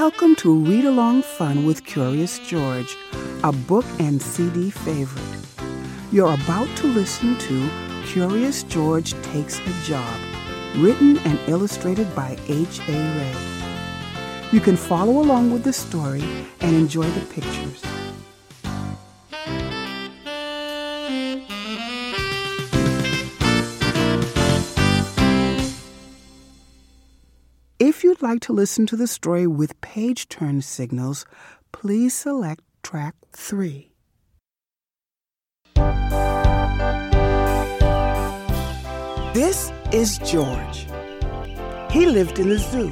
Welcome to Read Along Fun with Curious George, a book and CD favorite. You're about to listen to Curious George Takes a Job, written and illustrated by H.A. Rey. You can follow along with the story and enjoy the pictures. Like to listen to the story with page turn signals, please select track 3. This is George. He lived in the zoo.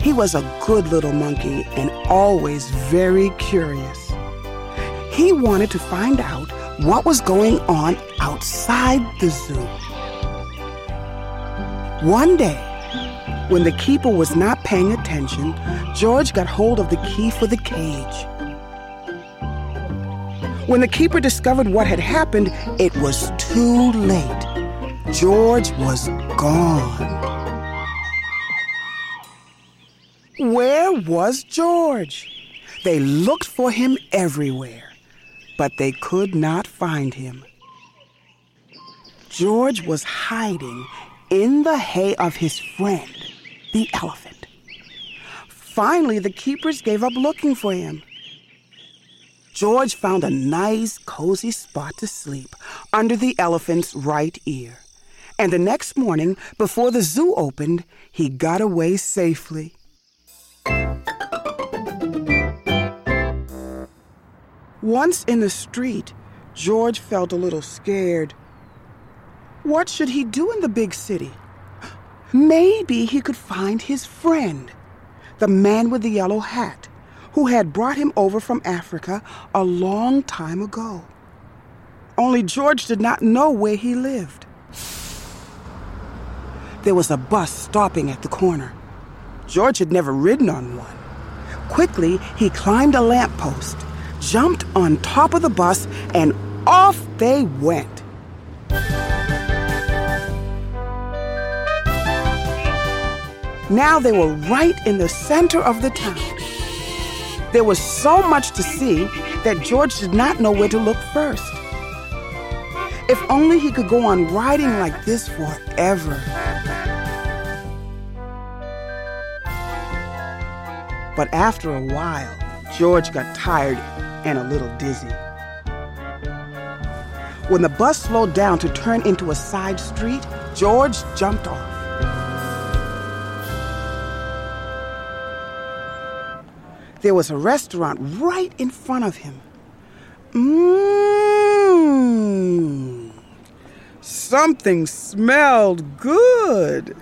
He was a good little monkey and always very curious. He wanted to find out what was going on outside the zoo. One day, when the keeper was not paying attention, George got hold of the key for the cage. When the keeper discovered what had happened, it was too late. George was gone. Where was George? They looked for him everywhere, but they could not find him. George was hiding in the hay of his friend, the elephant. Finally, the keepers gave up looking for him. George found a nice, cozy spot to sleep under the elephant's right ear. And the next morning, before the zoo opened, he got away safely. Once in the street, George felt a little scared. What should he do in the big city? Maybe he could find his friend, the man with the yellow hat, who had brought him over from Africa a long time ago. Only George did not know where he lived. There was a bus stopping at the corner. George had never ridden on one. Quickly, he climbed a lamppost, jumped on top of the bus, and off they went. Now they were right in the center of the town. There was so much to see that George did not know where to look first. If only he could go on riding like this forever. But after a while, George got tired and a little dizzy. When the bus slowed down to turn into a side street, George jumped off. There was a restaurant right in front of him. Mmm. Something smelled good.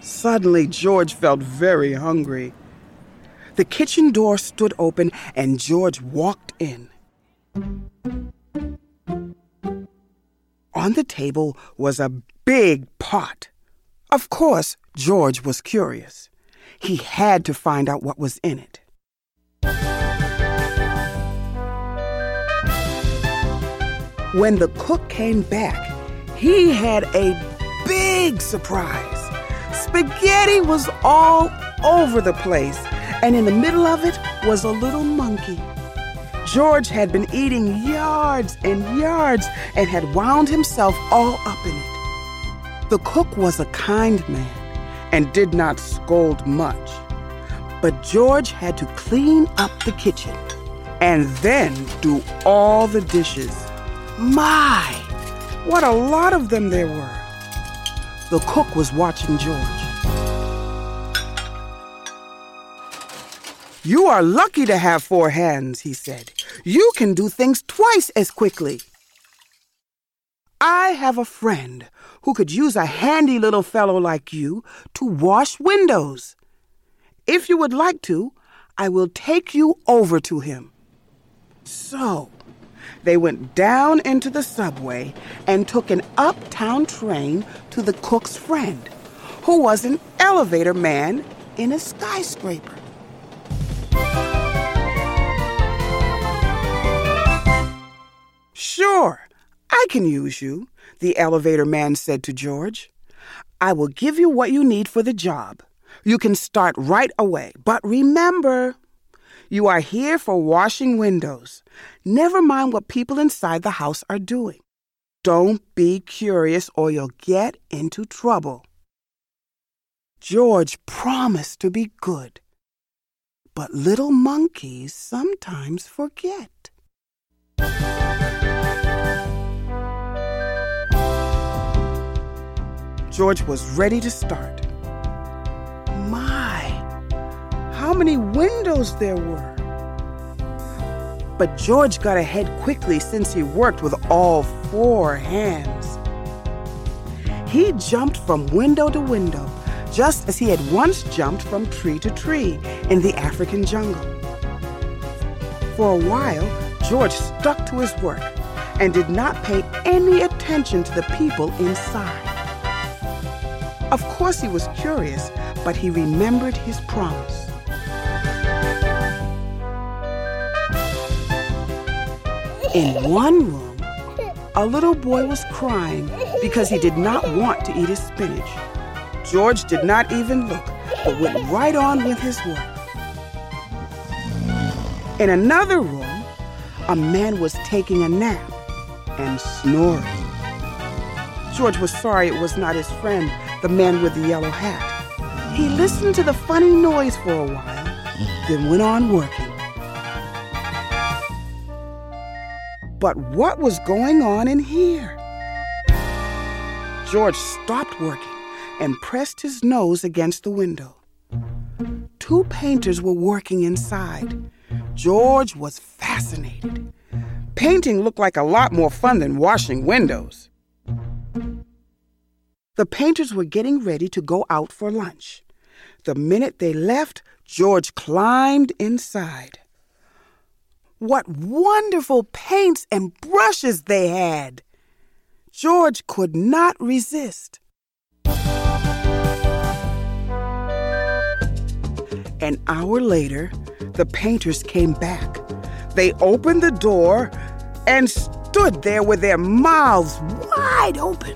Suddenly, George felt very hungry. The kitchen door stood open and George walked in. On the table was a big pot. Of course, George was curious. He had to find out what was in it. When the cook came back, he had a big surprise. Spaghetti was all over the place, and in the middle of it was a little monkey. George had been eating yards and yards and had wound himself all up in it. The cook was a kind man and did not scold much. But George had to clean up the kitchen and then do all the dishes. My, what a lot of them there were. The cook was watching George. You are lucky to have four hands, he said. You can do things twice as quickly. I have a friend who could use a handy little fellow like you to wash windows. If you would like to, I will take you over to him. So, they went down into the subway and took an uptown train to the cook's friend, who was an elevator man in a skyscraper. Sure, I can use you, the elevator man said to George. I will give you what you need for the job, You can start right away. But remember, you are here for washing windows. Never mind what people inside the house are doing. Don't be curious or you'll get into trouble. George promised to be good. But little monkeys sometimes forget. George was ready to start. Many windows there were! But George got ahead quickly since he worked with all four hands. He jumped from window to window, just as he had once jumped from tree to tree in the African jungle. For a while, George stuck to his work and did not pay any attention to the people inside. Of course, he was curious, but he remembered his promise. In one room, a little boy was crying because he did not want to eat his spinach. George did not even look, but went right on with his work. In another room, a man was taking a nap and snoring. George was sorry it was not his friend, the man with the yellow hat. He listened to the funny noise for a while, then went on working. But what was going on in here? George stopped working and pressed his nose against the window. Two painters were working inside. George was fascinated. Painting looked like a lot more fun than washing windows. The painters were getting ready to go out for lunch. The minute they left, George climbed inside. What wonderful paints and brushes they had! George could not resist. An hour later, the painters came back. They opened the door and stood there with their mouths wide open.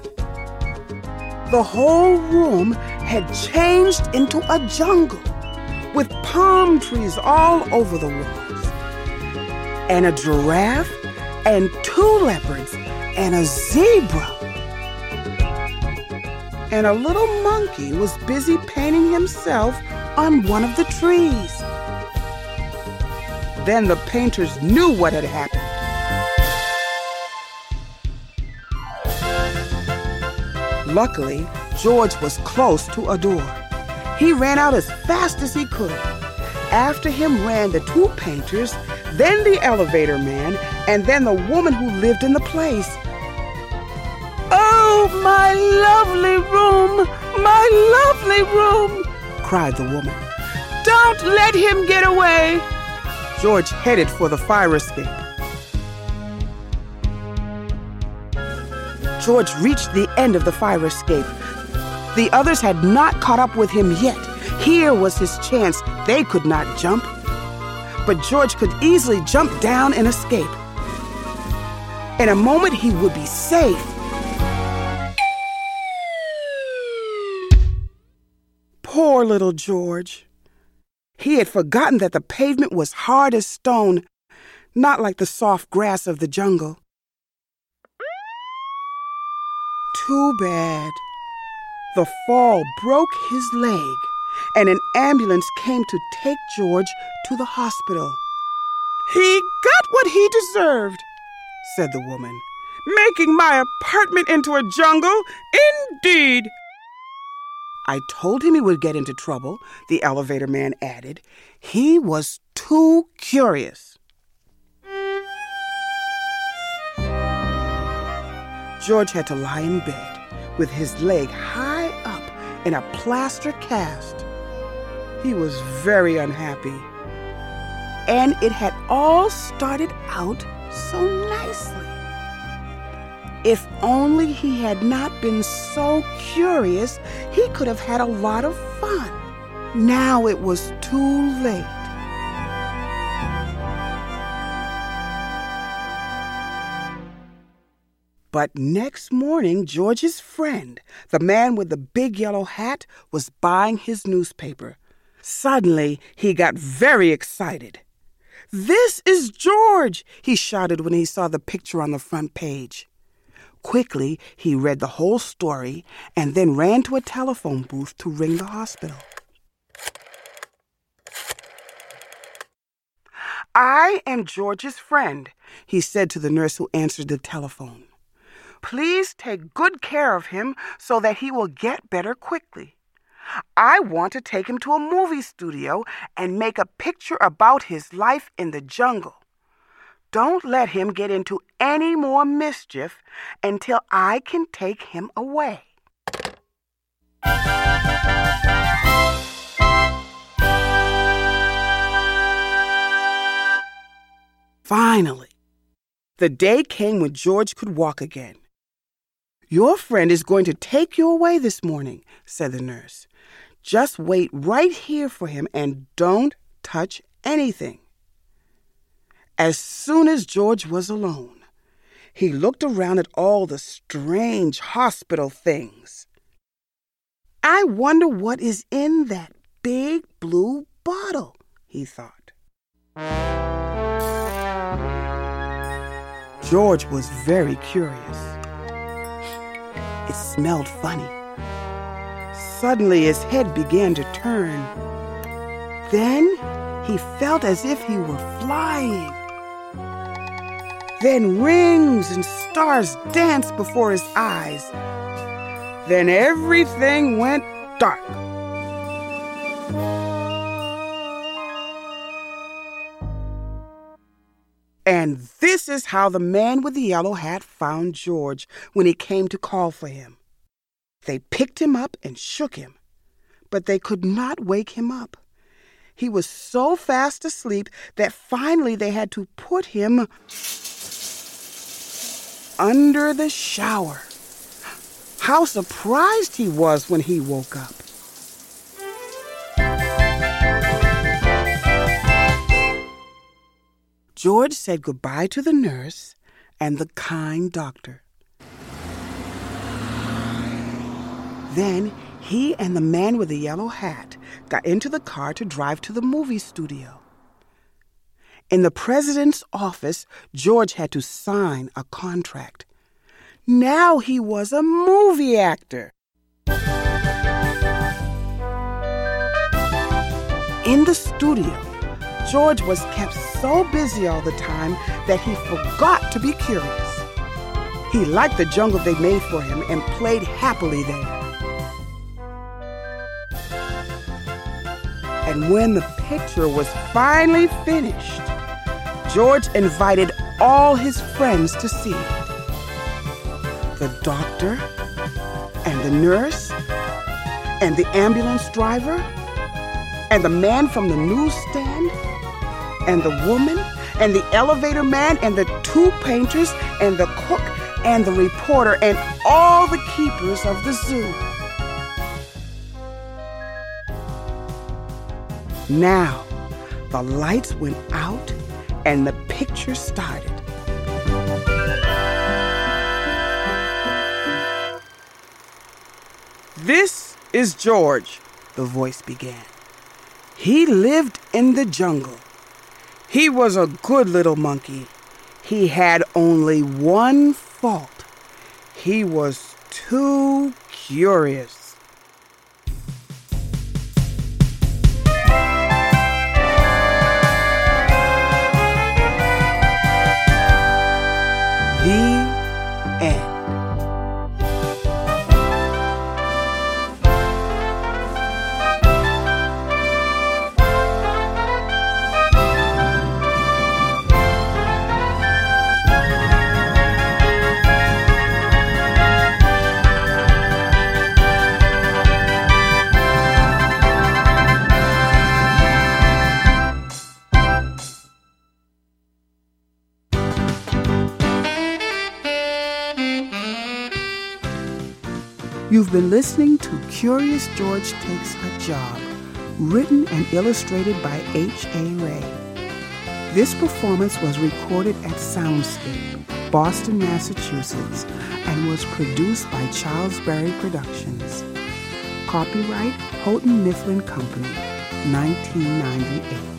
The whole room had changed into a jungle with palm trees all over the walls, and a giraffe, and two leopards, and a zebra. And a little monkey was busy painting himself on one of the trees. Then the painters knew what had happened. Luckily, George was close to a door. He ran out as fast as he could. After him ran the two painters, then the elevator man, and then the woman who lived in the place. Oh, my lovely room! My lovely room! cried the woman. Don't let him get away! George headed for the fire escape. George reached the end of the fire escape. The others had not caught up with him yet. Here was his chance. They could not jump. But George could easily jump down and escape. In a moment, he would be safe. Poor little George. He had forgotten that the pavement was hard as stone, not like the soft grass of the jungle. Too bad. The fall broke his leg, and an ambulance came to take George to the hospital. He got what he deserved, said the woman. Making my apartment into a jungle? Indeed. I told him he would get into trouble, the elevator man added. He was too curious. George had to lie in bed with his leg in a plaster cast. He was very unhappy. And it had all started out so nicely. If only he had not been so curious, he could have had a lot of fun. Now it was too late. But next morning, George's friend, the man with the big yellow hat, was buying his newspaper. Suddenly, he got very excited. This is George, he shouted when he saw the picture on the front page. Quickly, he read the whole story and then ran to a telephone booth to ring the hospital. I am George's friend, he said to the nurse who answered the telephone. Please take good care of him so that he will get better quickly. I want to take him to a movie studio and make a picture about his life in the jungle. Don't let him get into any more mischief until I can take him away. Finally, the day came when George could walk again. Your friend is going to take you away this morning, said the nurse. Just wait right here for him and don't touch anything. As soon as George was alone, he looked around at all the strange hospital things. I wonder what is in that big blue bottle, he thought. George was very curious. It smelled funny. Suddenly his head began to turn. Then he felt as if he were flying. Then rings and stars danced before his eyes. Then everything went dark. And this is how the man with the yellow hat found George when he came to call for him. They picked him up and shook him, but they could not wake him up. He was so fast asleep that finally they had to put him under the shower. How surprised he was when he woke up. George said goodbye to the nurse and the kind doctor. Then he and the man with the yellow hat got into the car to drive to the movie studio. In the president's office, George had to sign a contract. Now he was a movie actor. In the studio, George was kept so busy all the time that he forgot to be curious. He liked the jungle they made for him and played happily there. And when the picture was finally finished, George invited all his friends to see it. The doctor, and the nurse, and the ambulance driver, and the man from the newsstand, and the woman, and the elevator man, and the two painters, and the cook, and the reporter, and all the keepers of the zoo. Now, the lights went out and the picture started. This is George, the voice began. He lived in the jungle. He was a good little monkey. He had only one fault. He was too curious. You've been listening to Curious George Takes a Job, written and illustrated by H.A. Rey. This performance was recorded at Soundscape, Boston, Massachusetts, and was produced by Charles Berry Productions. Copyright Houghton Mifflin Company, 1998.